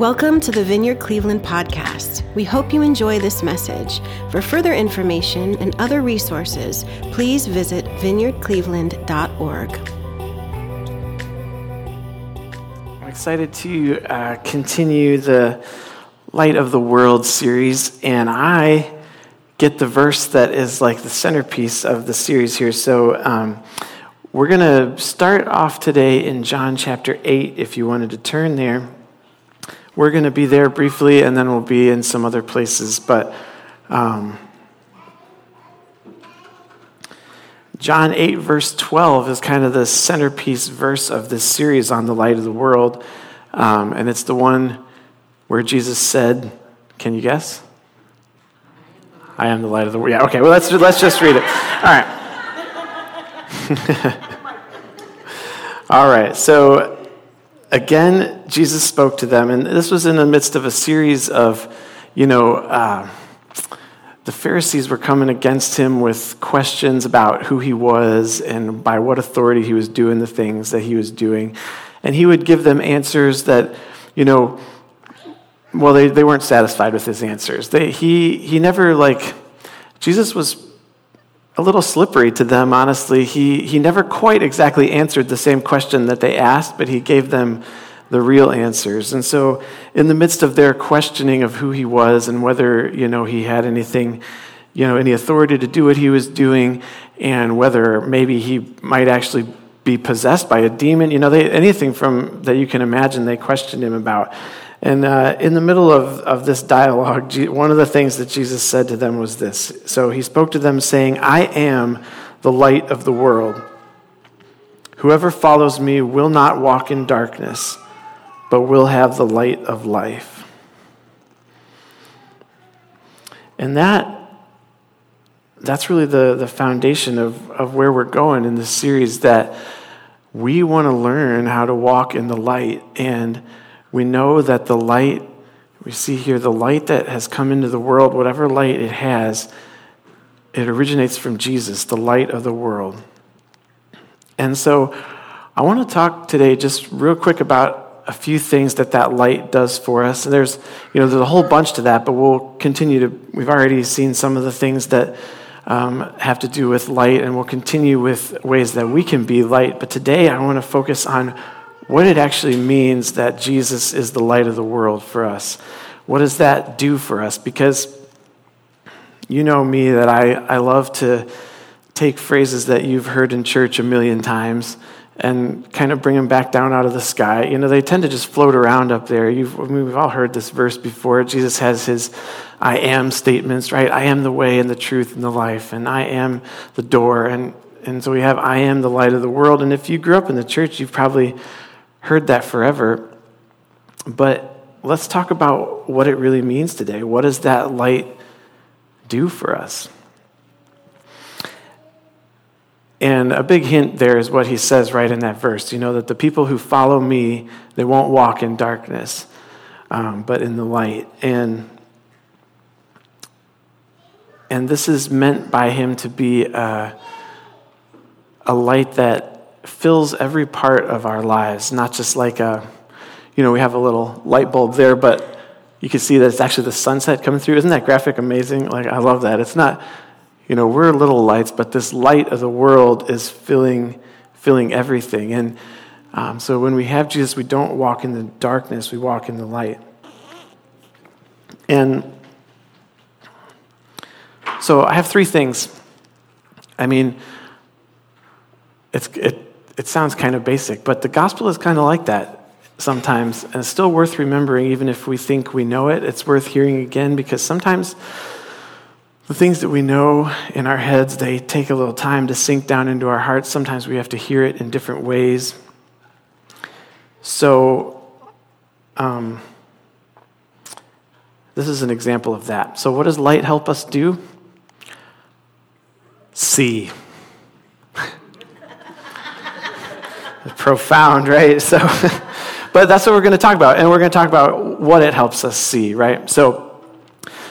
Welcome to the Vineyard Cleveland podcast. We hope you enjoy this message. For further information and other resources, please visit vineyardcleveland.org. I'm excited to uh, continue the Light of the World series, and I get the verse that is like the centerpiece of the series here. So um, we're going to start off today in John chapter 8, if you wanted to turn there. We're going to be there briefly, and then we'll be in some other places. But um, John 8, verse 12, is kind of the centerpiece verse of this series on the light of the world. Um, and it's the one where Jesus said, Can you guess? I am the light of the world. Yeah, okay, well, let's, let's just read it. All right. All right, so again, Jesus spoke to them, and this was in the midst of a series of, you know, uh, the Pharisees were coming against him with questions about who he was and by what authority he was doing the things that he was doing. And he would give them answers that, you know, well, they, they weren't satisfied with his answers. They, he, he never, like, Jesus was a little slippery to them, honestly. He, he never quite exactly answered the same question that they asked, but he gave them the real answers. And so, in the midst of their questioning of who he was and whether, you know, he had anything, you know, any authority to do what he was doing, and whether maybe he might actually be possessed by a demon, you know, they, anything from that you can imagine, they questioned him about. And uh, in the middle of, of this dialogue, one of the things that Jesus said to them was this. So he spoke to them, saying, I am the light of the world. Whoever follows me will not walk in darkness, but will have the light of life. And that that's really the, the foundation of, of where we're going in this series that we want to learn how to walk in the light and we know that the light, we see here, the light that has come into the world, whatever light it has, it originates from Jesus, the light of the world. And so I want to talk today just real quick about a few things that that light does for us. And there's, you know, there's a whole bunch to that, but we'll continue to, we've already seen some of the things that um, have to do with light, and we'll continue with ways that we can be light. But today I want to focus on what it actually means that Jesus is the light of the world for us. What does that do for us? Because you know me that I, I love to take phrases that you've heard in church a million times and kind of bring them back down out of the sky. You know, they tend to just float around up there. You've, I mean, we've all heard this verse before. Jesus has his I am statements, right? I am the way and the truth and the life, and I am the door. And, and so we have I am the light of the world. And if you grew up in the church, you've probably heard that forever. But let's talk about what it really means today. What does that light do for us? And a big hint there is what he says right in that verse. You know, that the people who follow me, they won't walk in darkness, um, but in the light. And, and this is meant by him to be a, a light that fills every part of our lives, not just like a, you know, we have a little light bulb there, but you can see that it's actually the sunset coming through. Isn't that graphic amazing? Like, I love that. It's not, you know, we're little lights, but this light of the world is filling, filling everything. And um, so when we have Jesus, we don't walk in the darkness, we walk in the light. And so I have three things. I mean, it's, it, it sounds kind of basic, but the gospel is kind of like that sometimes. And it's still worth remembering, even if we think we know it. It's worth hearing again because sometimes the things that we know in our heads, they take a little time to sink down into our hearts. Sometimes we have to hear it in different ways. So, um, this is an example of that. So, what does light help us do? See. profound, right? So, but that's what we're going to talk about, and we're going to talk about what it helps us see, right? So,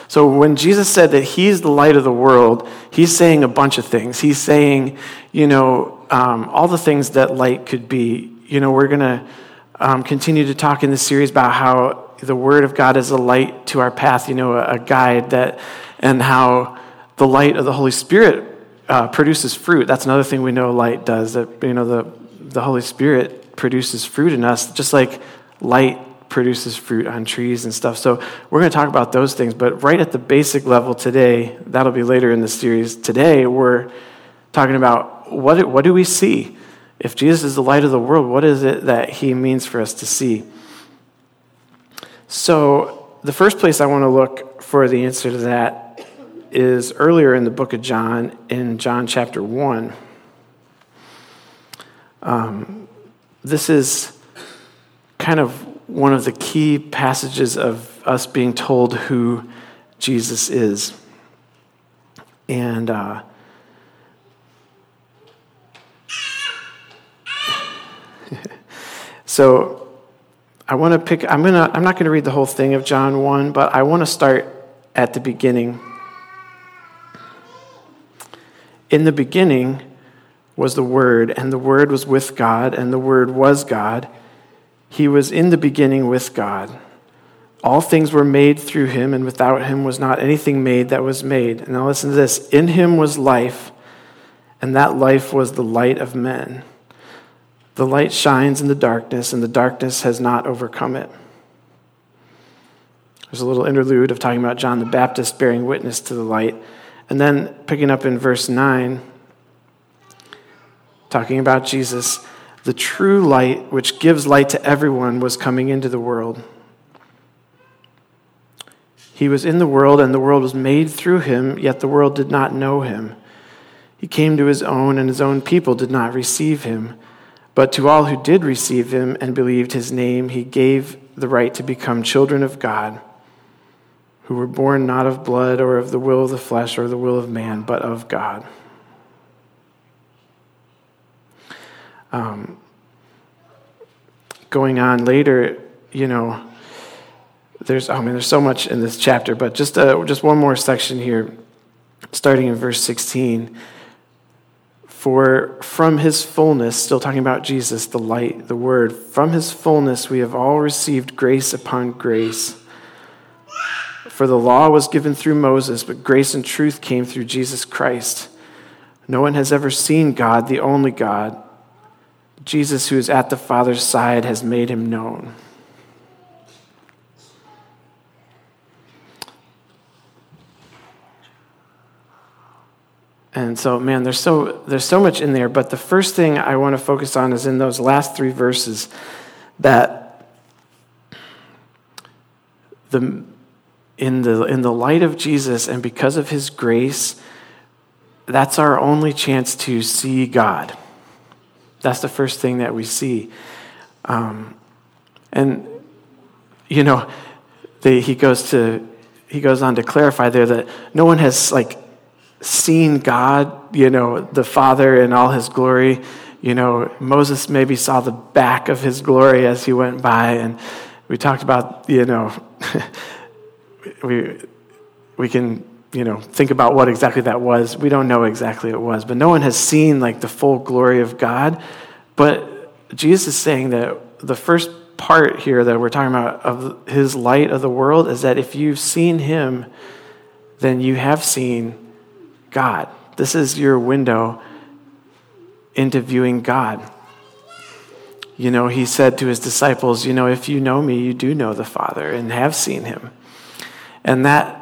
so when Jesus said that He's the light of the world, He's saying a bunch of things. He's saying, you know, um, all the things that light could be. You know, we're going to um, continue to talk in this series about how the Word of God is a light to our path, you know, a, a guide that, and how the light of the Holy Spirit uh, produces fruit. That's another thing we know light does. That you know the the Holy Spirit produces fruit in us, just like light produces fruit on trees and stuff. So we're going to talk about those things. But right at the basic level today, that'll be later in the series. Today we're talking about what what do we see? If Jesus is the light of the world, what is it that He means for us to see? So the first place I want to look for the answer to that is earlier in the book of John, in John chapter 1. Um, this is kind of one of the key passages of us being told who Jesus is. And uh, so I want to pick, I'm, gonna, I'm not going to read the whole thing of John 1, but I want to start at the beginning in the beginning was the Word, and the Word was with God, and the Word was God. He was in the beginning with God. All things were made through him, and without him was not anything made that was made. And now listen to this In him was life, and that life was the light of men. The light shines in the darkness, and the darkness has not overcome it. There's a little interlude of talking about John the Baptist bearing witness to the light. And then picking up in verse 9, talking about Jesus, the true light which gives light to everyone was coming into the world. He was in the world, and the world was made through him, yet the world did not know him. He came to his own, and his own people did not receive him. But to all who did receive him and believed his name, he gave the right to become children of God who were born not of blood or of the will of the flesh or the will of man, but of God. Um, going on later, you know, there's, I mean, there's so much in this chapter, but just, uh, just one more section here, starting in verse 16. For from his fullness, still talking about Jesus, the light, the word, from his fullness we have all received grace upon grace. For the law was given through Moses, but grace and truth came through Jesus Christ. No one has ever seen God, the only God. Jesus, who is at the Father's side, has made him known. And so, man, there's so, there's so much in there, but the first thing I want to focus on is in those last three verses that the, in the, in the light of Jesus and because of his grace, that's our only chance to see God. That's the first thing that we see. Um, and, you know, the, he goes to he goes on to clarify there that no one has like seen God, you know, the Father in all his glory. You know, Moses maybe saw the back of his glory as he went by, and we talked about, you know, we, we can you know think about what exactly that was. We don't know exactly what it was but no one has seen like the full glory of god. But jesus is saying that the first part here that we're talking about of his light of the world is that if you've seen him then you have seen god. This is your window into viewing god. You know he said to his disciples you know if you know me you do know the father and have seen him. And that,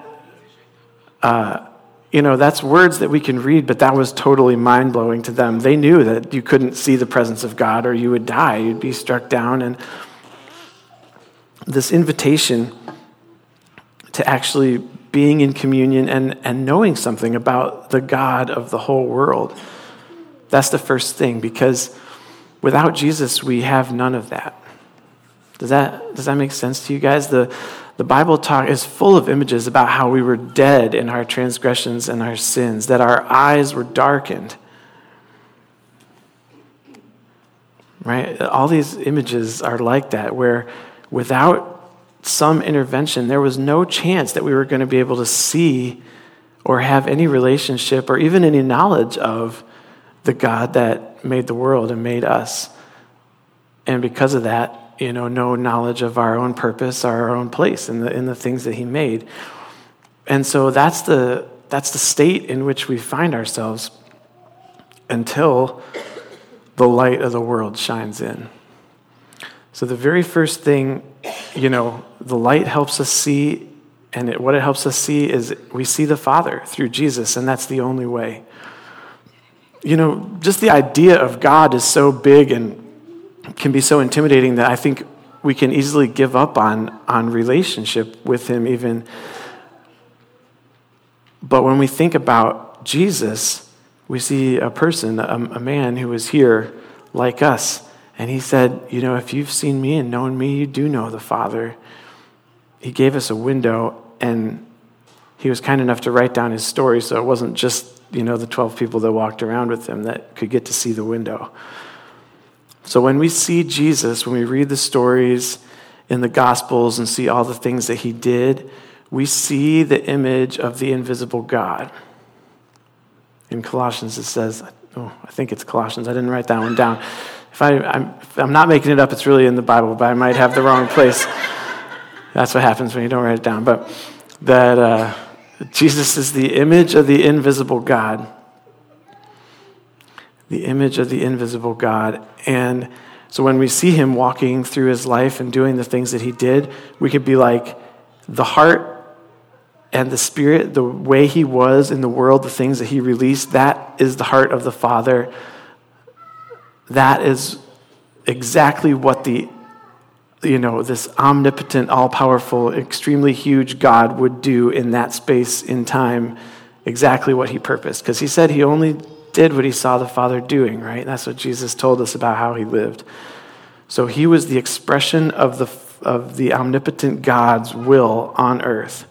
uh, you know, that's words that we can read, but that was totally mind blowing to them. They knew that you couldn't see the presence of God or you would die, you'd be struck down. And this invitation to actually being in communion and, and knowing something about the God of the whole world. That's the first thing, because without Jesus, we have none of that. Does that, does that make sense to you guys? The, the Bible talk is full of images about how we were dead in our transgressions and our sins, that our eyes were darkened. Right? All these images are like that, where without some intervention, there was no chance that we were going to be able to see or have any relationship or even any knowledge of the God that made the world and made us. And because of that, you know, no knowledge of our own purpose, our own place in the, in the things that He made. And so that's the, that's the state in which we find ourselves until the light of the world shines in. So, the very first thing, you know, the light helps us see, and it, what it helps us see is we see the Father through Jesus, and that's the only way. You know, just the idea of God is so big and can be so intimidating that I think we can easily give up on, on relationship with Him, even. But when we think about Jesus, we see a person, a, a man who was here like us. And he said, You know, if you've seen me and known me, you do know the Father. He gave us a window, and he was kind enough to write down his story so it wasn't just, you know, the 12 people that walked around with him that could get to see the window. So when we see Jesus, when we read the stories in the Gospels and see all the things that he did, we see the image of the invisible God. In Colossians, it says, oh, I think it's Colossians, I didn't write that one down. If, I, I'm, if I'm not making it up, it's really in the Bible, but I might have the wrong place. That's what happens when you don't write it down. But that uh, Jesus is the image of the invisible God. The image of the invisible God. And so when we see him walking through his life and doing the things that he did, we could be like, the heart and the Spirit, the way He was in the world, the things that He released, that is the heart of the Father. That is exactly what the, you know, this omnipotent, all powerful, extremely huge God would do in that space in time, exactly what He purposed. Because He said He only did what He saw the Father doing, right? That's what Jesus told us about how He lived. So He was the expression of the, of the omnipotent God's will on earth.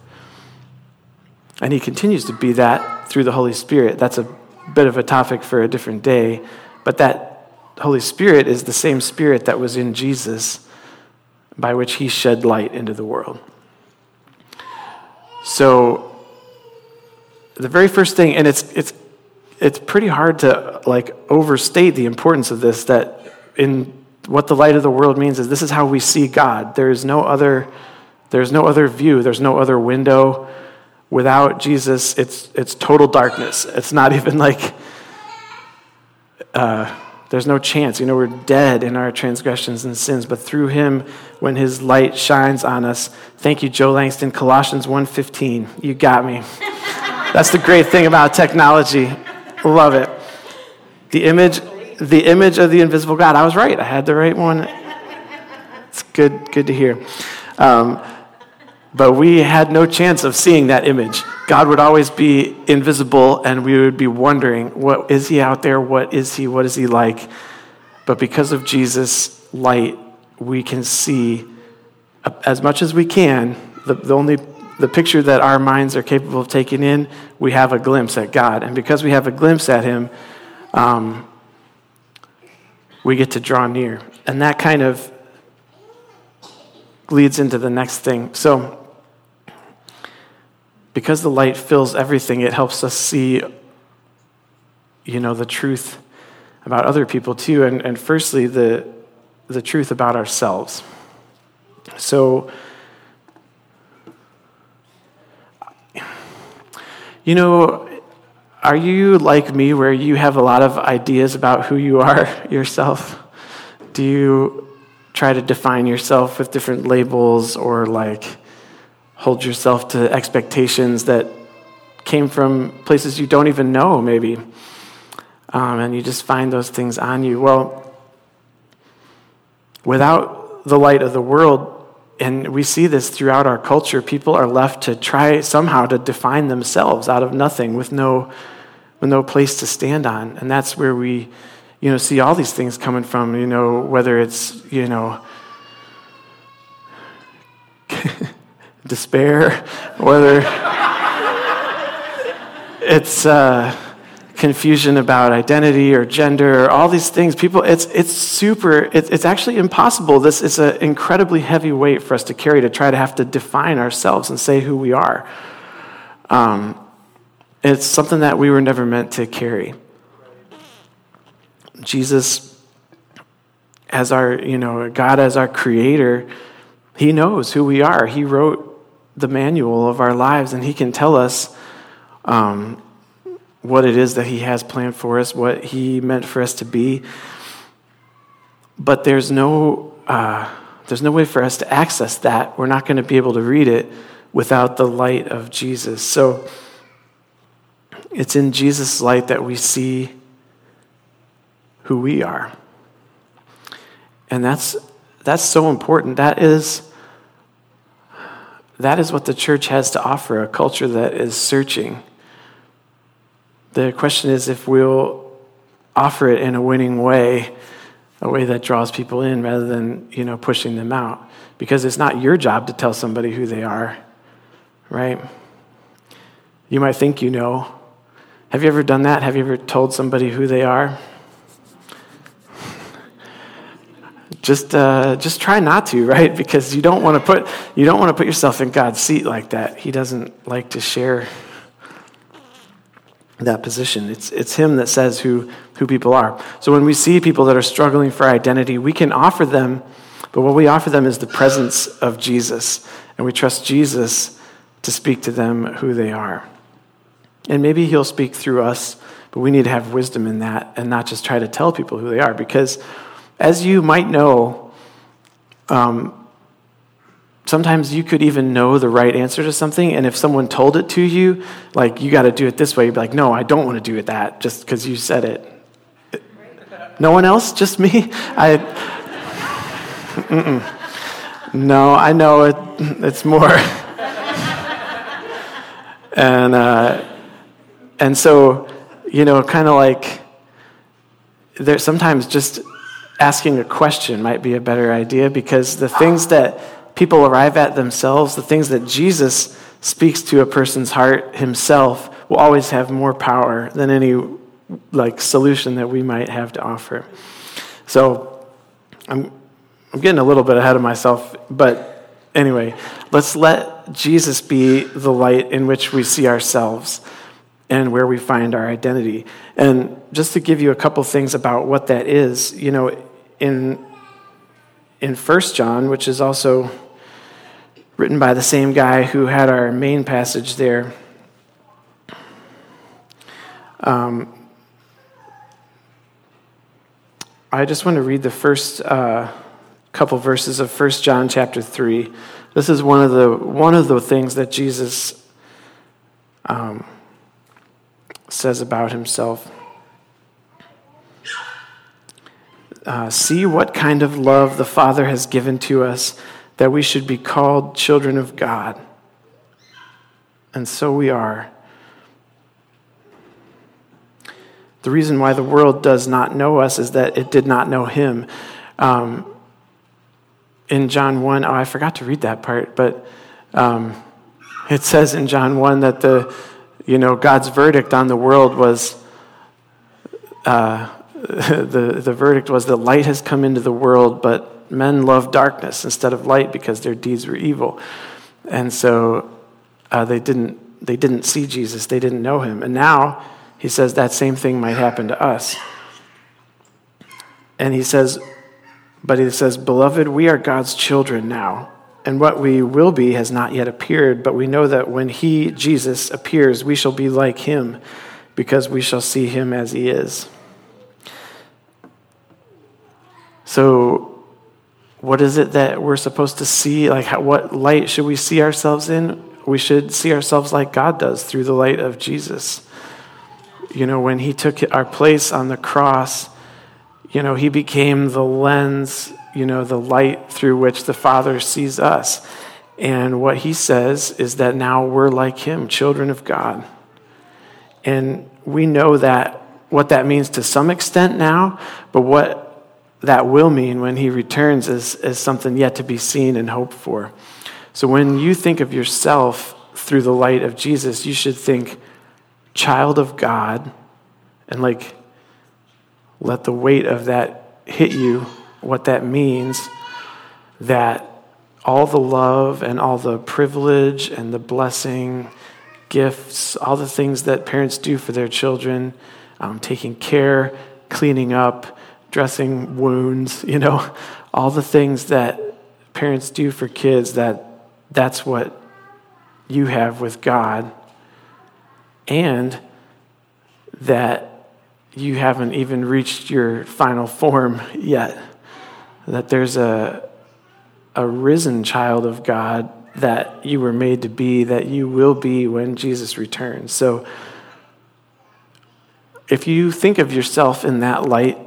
And he continues to be that through the Holy Spirit. That's a bit of a topic for a different day. But that Holy Spirit is the same Spirit that was in Jesus by which he shed light into the world. So, the very first thing, and it's, it's, it's pretty hard to like overstate the importance of this, that in what the light of the world means is this is how we see God. There is no other, there's no other view, there's no other window Without Jesus, it's, it's total darkness. It's not even like uh, there's no chance. You know, we're dead in our transgressions and sins, but through him, when his light shines on us, thank you, Joe Langston, Colossians 1.15. You got me. That's the great thing about technology. Love it. The image, the image of the invisible God. I was right. I had the right one. It's good, good to hear. Um, but we had no chance of seeing that image. God would always be invisible, and we would be wondering, what is he out there? What is he? What is he like? But because of Jesus' light, we can see as much as we can. The, the only the picture that our minds are capable of taking in, we have a glimpse at God. And because we have a glimpse at Him, um, we get to draw near. And that kind of leads into the next thing. So, because the light fills everything, it helps us see, you know, the truth about other people too. And, and firstly, the, the truth about ourselves. So, you know, are you like me where you have a lot of ideas about who you are yourself? Do you try to define yourself with different labels or like hold yourself to expectations that came from places you don't even know, maybe. Um, and you just find those things on you. Well, without the light of the world, and we see this throughout our culture, people are left to try somehow to define themselves out of nothing with no, with no place to stand on. And that's where we, you know, see all these things coming from, you know, whether it's, you know, despair, whether it's uh, confusion about identity or gender, or all these things. People, it's, it's super, it, it's actually impossible. This is an incredibly heavy weight for us to carry to try to have to define ourselves and say who we are. Um, it's something that we were never meant to carry. Jesus as our, you know, God as our creator, he knows who we are. He wrote the manual of our lives, and he can tell us um, what it is that he has planned for us, what he meant for us to be. But there's no, uh, there's no way for us to access that. We're not going to be able to read it without the light of Jesus. So it's in Jesus' light that we see who we are. And that's, that's so important. That is, that is what the church has to offer a culture that is searching. The question is if we'll offer it in a winning way, a way that draws people in rather than, you know, pushing them out. Because it's not your job to tell somebody who they are, right? You might think you know. Have you ever done that? Have you ever told somebody who they are? just uh, just try not to, right? Because you don't want to put you don't want to put yourself in God's seat like that. He doesn't like to share that position. It's it's Him that says who who people are. So when we see people that are struggling for identity, we can offer them, but what we offer them is the presence of Jesus, and we trust Jesus to speak to them who they are. And maybe He'll speak through us, but we need to have wisdom in that and not just try to tell people who they are because as you might know, um, sometimes you could even know the right answer to something, and if someone told it to you, like, you got to do it this way, you'd be like, no, I don't want to do it that, just because you said it. No one else? Just me? I. No, I know it, it's more. and, uh, and so, you know, kind of like, there sometimes just asking a question might be a better idea because the things that people arrive at themselves, the things that Jesus speaks to a person's heart himself, will always have more power than any like solution that we might have to offer. So I'm I'm getting a little bit ahead of myself, but anyway, let's let Jesus be the light in which we see ourselves and where we find our identity. And just to give you a couple things about what that is, you know, in in First John, which is also written by the same guy who had our main passage there. Um, I just want to read the first uh, couple verses of First John chapter 3. This is one of the, one of the things that Jesus um, says about himself. uh, see what kind of love the Father has given to us that we should be called children of God. And so we are. The reason why the world does not know us is that it did not know Him. Um, in John 1, oh, I forgot to read that part, but um, it says in John 1 that the, you know, God's verdict on the world was uh, the, the verdict was that light has come into the world, but men love darkness instead of light because their deeds were evil. And so uh, they, didn't, they didn't see Jesus, they didn't know him. And now he says that same thing might happen to us. And he says, but he says, Beloved, we are God's children now. And what we will be has not yet appeared, but we know that when he, Jesus, appears, we shall be like him because we shall see him as he is. So, what is it that we're supposed to see? Like, how, what light should we see ourselves in? We should see ourselves like God does through the light of Jesus. You know, when He took our place on the cross, you know, He became the lens, you know, the light through which the Father sees us. And what He says is that now we're like Him, children of God. And we know that what that means to some extent now, but what that will mean when he returns is, is something yet to be seen and hoped for. So when you think of yourself through the light of Jesus, you should think child of God and like let the weight of that hit you, what that means, that all the love and all the privilege and the blessing, gifts, all the things that parents do for their children, um, taking care, cleaning up, dressing wounds, you know, all the things that parents do for kids that that's what you have with God. And that you haven't even reached your final form yet. That there's a, a risen child of God that you were made to be, that you will be when Jesus returns. So, if you think of yourself in that light,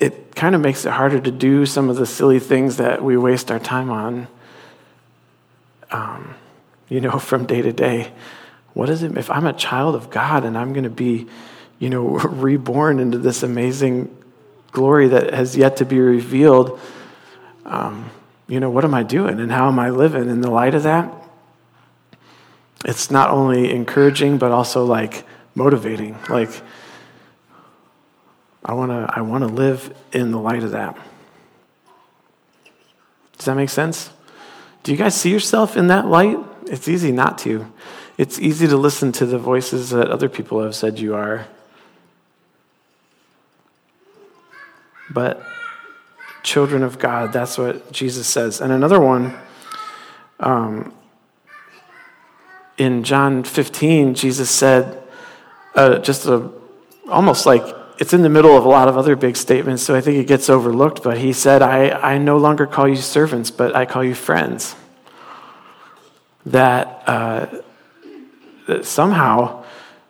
it kind of makes it harder to do some of the silly things that we waste our time on, um, you know, from day to day. What is it if I'm a child of God and I'm going to be, you know, reborn into this amazing glory that has yet to be revealed? Um, you know, what am I doing and how am I living in the light of that? It's not only encouraging, but also like motivating. Like, I want to I want to live in the light of that. Does that make sense? Do you guys see yourself in that light? It's easy not to. It's easy to listen to the voices that other people have said you are. But children of God, that's what Jesus says. And another one, um, in John 15, Jesus said, uh, just a, almost like it's in the middle of a lot of other big statements, so I think it gets overlooked. But he said, I, I no longer call you servants, but I call you friends. That, uh, that somehow,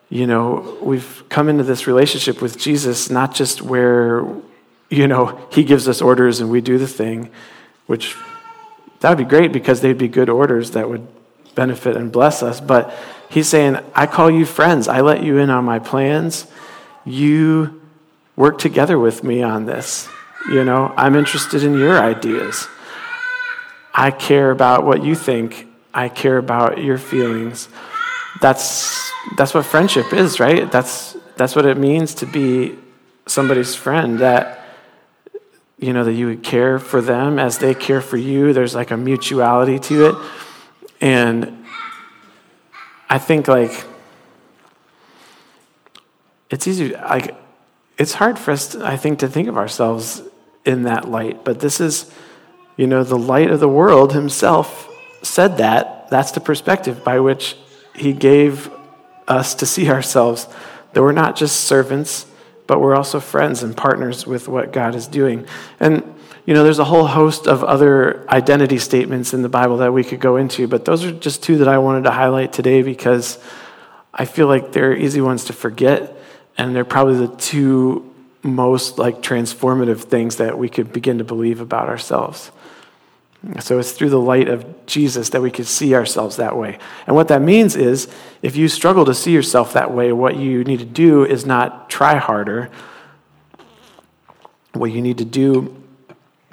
you know, we've come into this relationship with Jesus, not just where, you know, he gives us orders and we do the thing, which that would be great because they'd be good orders that would benefit and bless us. But he's saying, I call you friends. I let you in on my plans you work together with me on this. You know, I'm interested in your ideas. I care about what you think. I care about your feelings. That's that's what friendship is, right? That's that's what it means to be somebody's friend that you know that you would care for them as they care for you. There's like a mutuality to it. And I think like it's easy, like, it's hard for us, I think, to think of ourselves in that light. But this is, you know, the light of the world himself said that. That's the perspective by which he gave us to see ourselves. That we're not just servants, but we're also friends and partners with what God is doing. And, you know, there's a whole host of other identity statements in the Bible that we could go into, but those are just two that I wanted to highlight today because I feel like they're easy ones to forget and they're probably the two most like transformative things that we could begin to believe about ourselves. So it's through the light of Jesus that we could see ourselves that way. And what that means is if you struggle to see yourself that way, what you need to do is not try harder. What you need to do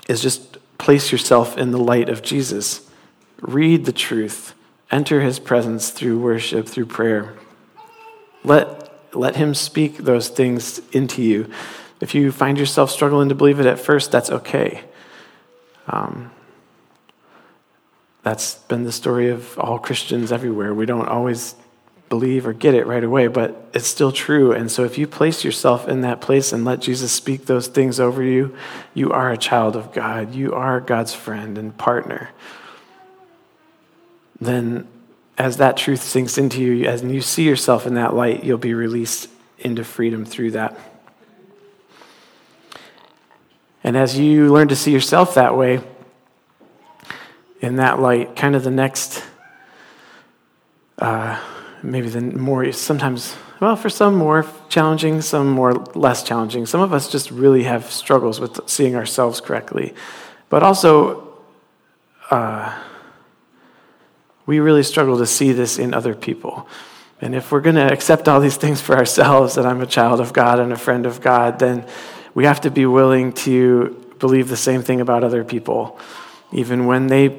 is just place yourself in the light of Jesus. Read the truth. Enter his presence through worship, through prayer. Let let Him speak those things into you. If you find yourself struggling to believe it at first, that's okay. Um, that's been the story of all Christians everywhere. We don't always believe or get it right away, but it's still true. And so if you place yourself in that place and let Jesus speak those things over you, you are a child of God. You are God's friend and partner. Then as that truth sinks into you, as you see yourself in that light, you'll be released into freedom through that. And as you learn to see yourself that way, in that light, kind of the next, uh, maybe the more, sometimes, well, for some more challenging, some more less challenging. Some of us just really have struggles with seeing ourselves correctly. But also, uh, we really struggle to see this in other people. And if we're going to accept all these things for ourselves, that I'm a child of God and a friend of God, then we have to be willing to believe the same thing about other people, even when they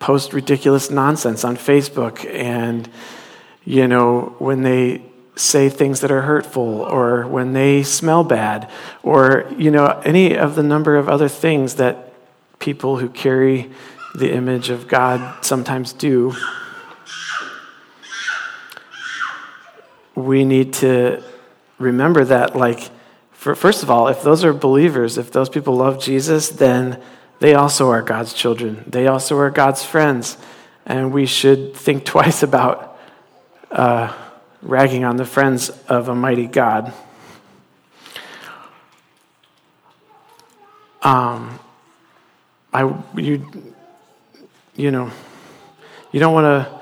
post ridiculous nonsense on Facebook and, you know, when they say things that are hurtful or when they smell bad or, you know, any of the number of other things that people who carry the image of God sometimes do, we need to remember that, like, For, first of all, if those are believers, if those people love Jesus, then they also are God's children. They also are God's friends. And we should think twice about uh, ragging on the friends of a mighty God. Um, I, you, you know, you don't want to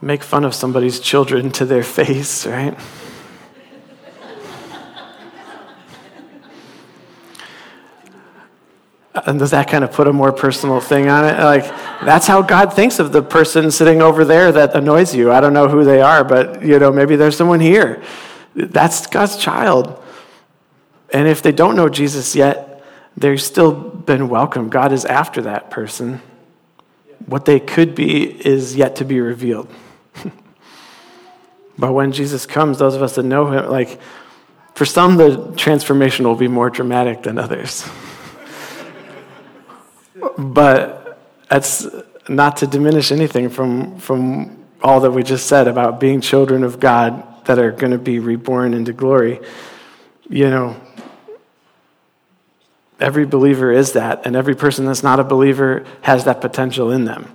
make fun of somebody's children to their face, right? And does that kind of put a more personal thing on it? Like, that's how God thinks of the person sitting over there that annoys you. I don't know who they are, but, you know, maybe there's someone here. That's God's child. And if they don't know Jesus yet, they've still been welcomed. God is after that person. What they could be is yet to be revealed. but when Jesus comes, those of us that know him, like, for some, the transformation will be more dramatic than others. but that's not to diminish anything from, from all that we just said about being children of God that are going to be reborn into glory. You know, every believer is that, and every person that's not a believer has that potential in them.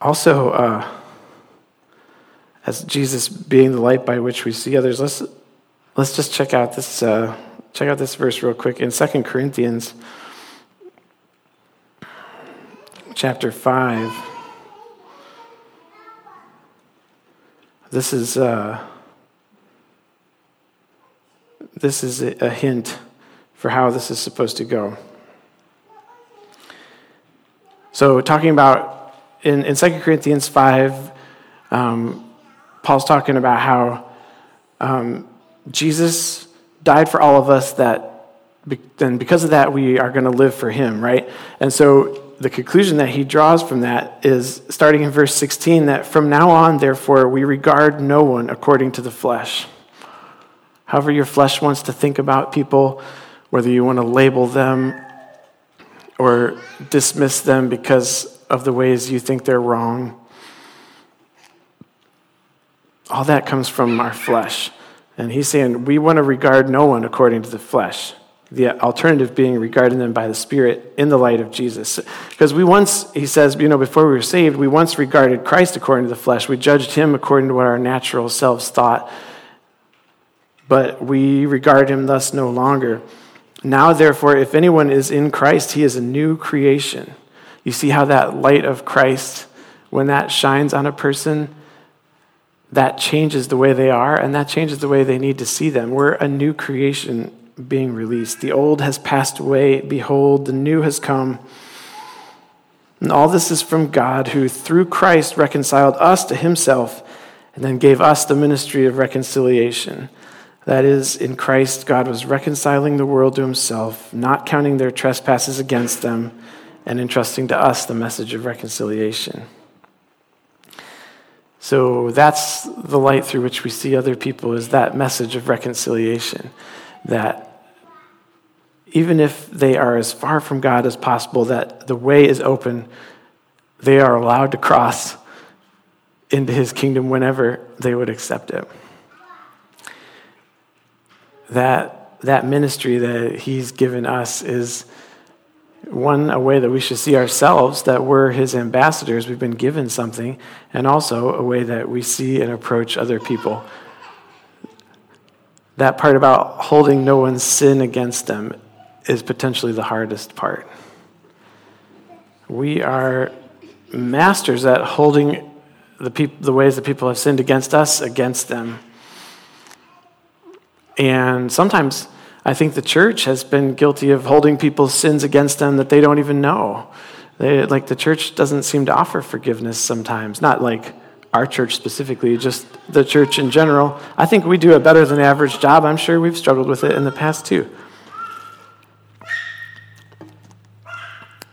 Also, uh, as Jesus being the light by which we see others, let's Let's just check out this, uh, check out this verse real quick. In 2 Corinthians chapter 5, this is, uh, this is a hint for how this is supposed to go. So, talking about in, in 2 Corinthians 5, um, Paul's talking about how um, Jesus died for all of us that then because of that we are going to live for him, right? And so the conclusion that he draws from that is starting in verse 16 that from now on therefore we regard no one according to the flesh. However your flesh wants to think about people, whether you want to label them or dismiss them because of the ways you think they're wrong. All that comes from our flesh. And he's saying we want to regard no one according to the flesh. The alternative being regarding them by the Spirit in the light of Jesus. Because we once, he says, you know, before we were saved, we once regarded Christ according to the flesh. We judged him according to what our natural selves thought. But we regard him thus no longer. Now, therefore, if anyone is in Christ, he is a new creation. You see how that light of Christ, when that shines on a person, that changes the way they are and that changes the way they need to see them. We're a new creation being released. The old has passed away. Behold, the new has come. And all this is from God, who through Christ reconciled us to himself and then gave us the ministry of reconciliation. That is, in Christ, God was reconciling the world to himself, not counting their trespasses against them, and entrusting to us the message of reconciliation. So that's the light through which we see other people is that message of reconciliation. That even if they are as far from God as possible, that the way is open, they are allowed to cross into his kingdom whenever they would accept it. That, that ministry that he's given us is one, a way that we should see ourselves, that we're his ambassadors, we've been given something, and also a way that we see and approach other people. That part about holding no one's sin against them is potentially the hardest part. We are masters at holding the, peop- the ways that people have sinned against us against them. And sometimes I think the church has been guilty of holding people's sins against them that they don't even know. They, like the church doesn't seem to offer forgiveness sometimes. Not like our church specifically, just the church in general. I think we do a better than average job. I'm sure we've struggled with it in the past too.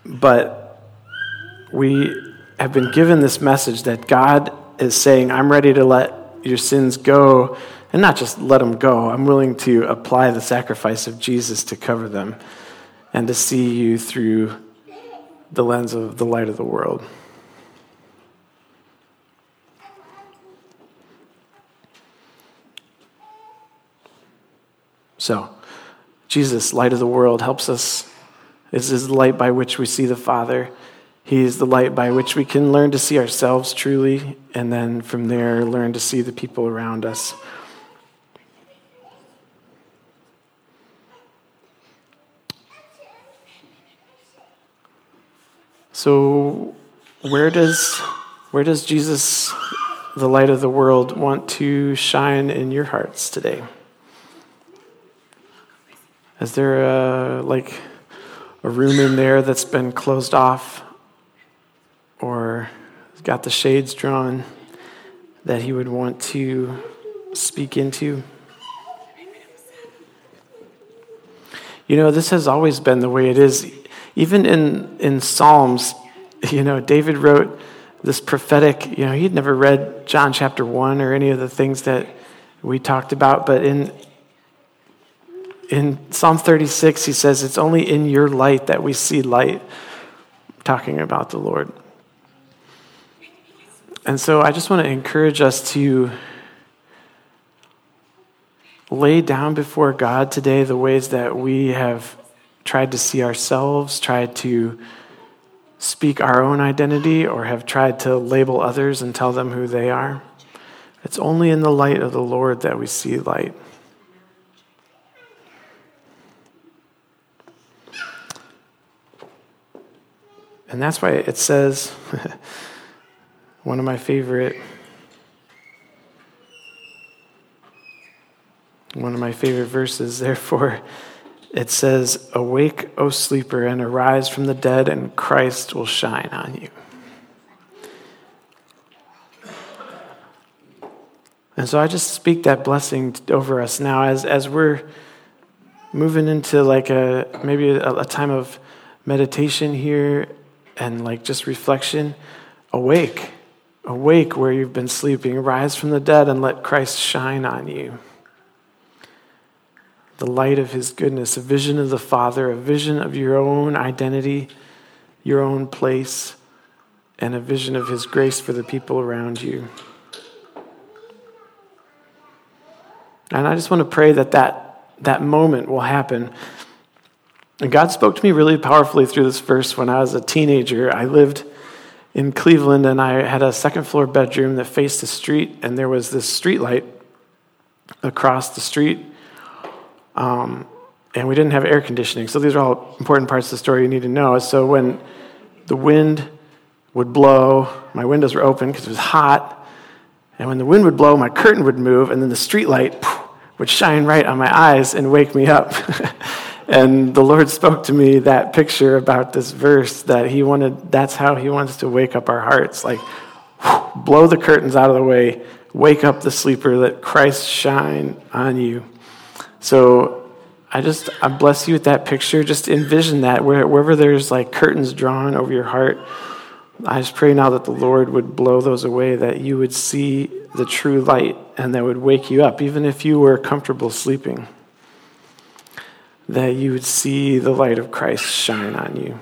But we have been given this message that God is saying, I'm ready to let your sins go and not just let them go. I'm willing to apply the sacrifice of Jesus to cover them and to see you through the lens of the light of the world. So, Jesus, light of the world, helps us. This is the light by which we see the Father. He is the light by which we can learn to see ourselves truly, and then from there, learn to see the people around us. So, where does, where does Jesus, the light of the world, want to shine in your hearts today? Is there a, like a room in there that's been closed off or got the shades drawn that he would want to speak into? You know, this has always been the way it is even in, in Psalms, you know, David wrote this prophetic, you know, he'd never read John chapter 1 or any of the things that we talked about, but in, in Psalm 36, he says, It's only in your light that we see light, talking about the Lord. And so I just want to encourage us to lay down before God today the ways that we have tried to see ourselves, tried to speak our own identity, or have tried to label others and tell them who they are. It's only in the light of the Lord that we see light. And that's why it says, one of my favorite, one of my favorite verses, therefore, it says, Awake, O sleeper, and arise from the dead, and Christ will shine on you. And so I just speak that blessing over us now as, as we're moving into like a maybe a, a time of meditation here and like just reflection. Awake, awake where you've been sleeping. Rise from the dead and let Christ shine on you the light of his goodness, a vision of the Father, a vision of your own identity, your own place, and a vision of his grace for the people around you. And I just want to pray that that, that moment will happen. And God spoke to me really powerfully through this verse when I was a teenager. I lived in Cleveland and I had a second floor bedroom that faced the street, and there was this street light across the street um, and we didn't have air conditioning. So these are all important parts of the story you need to know. So when the wind would blow, my windows were open because it was hot. And when the wind would blow, my curtain would move, and then the street light would shine right on my eyes and wake me up. and the Lord spoke to me that picture about this verse that He wanted, that's how He wants to wake up our hearts. Like, blow the curtains out of the way, wake up the sleeper, let Christ shine on you. So I just, I bless you with that picture. Just envision that where, wherever there's like curtains drawn over your heart. I just pray now that the Lord would blow those away, that you would see the true light and that would wake you up, even if you were comfortable sleeping. That you would see the light of Christ shine on you.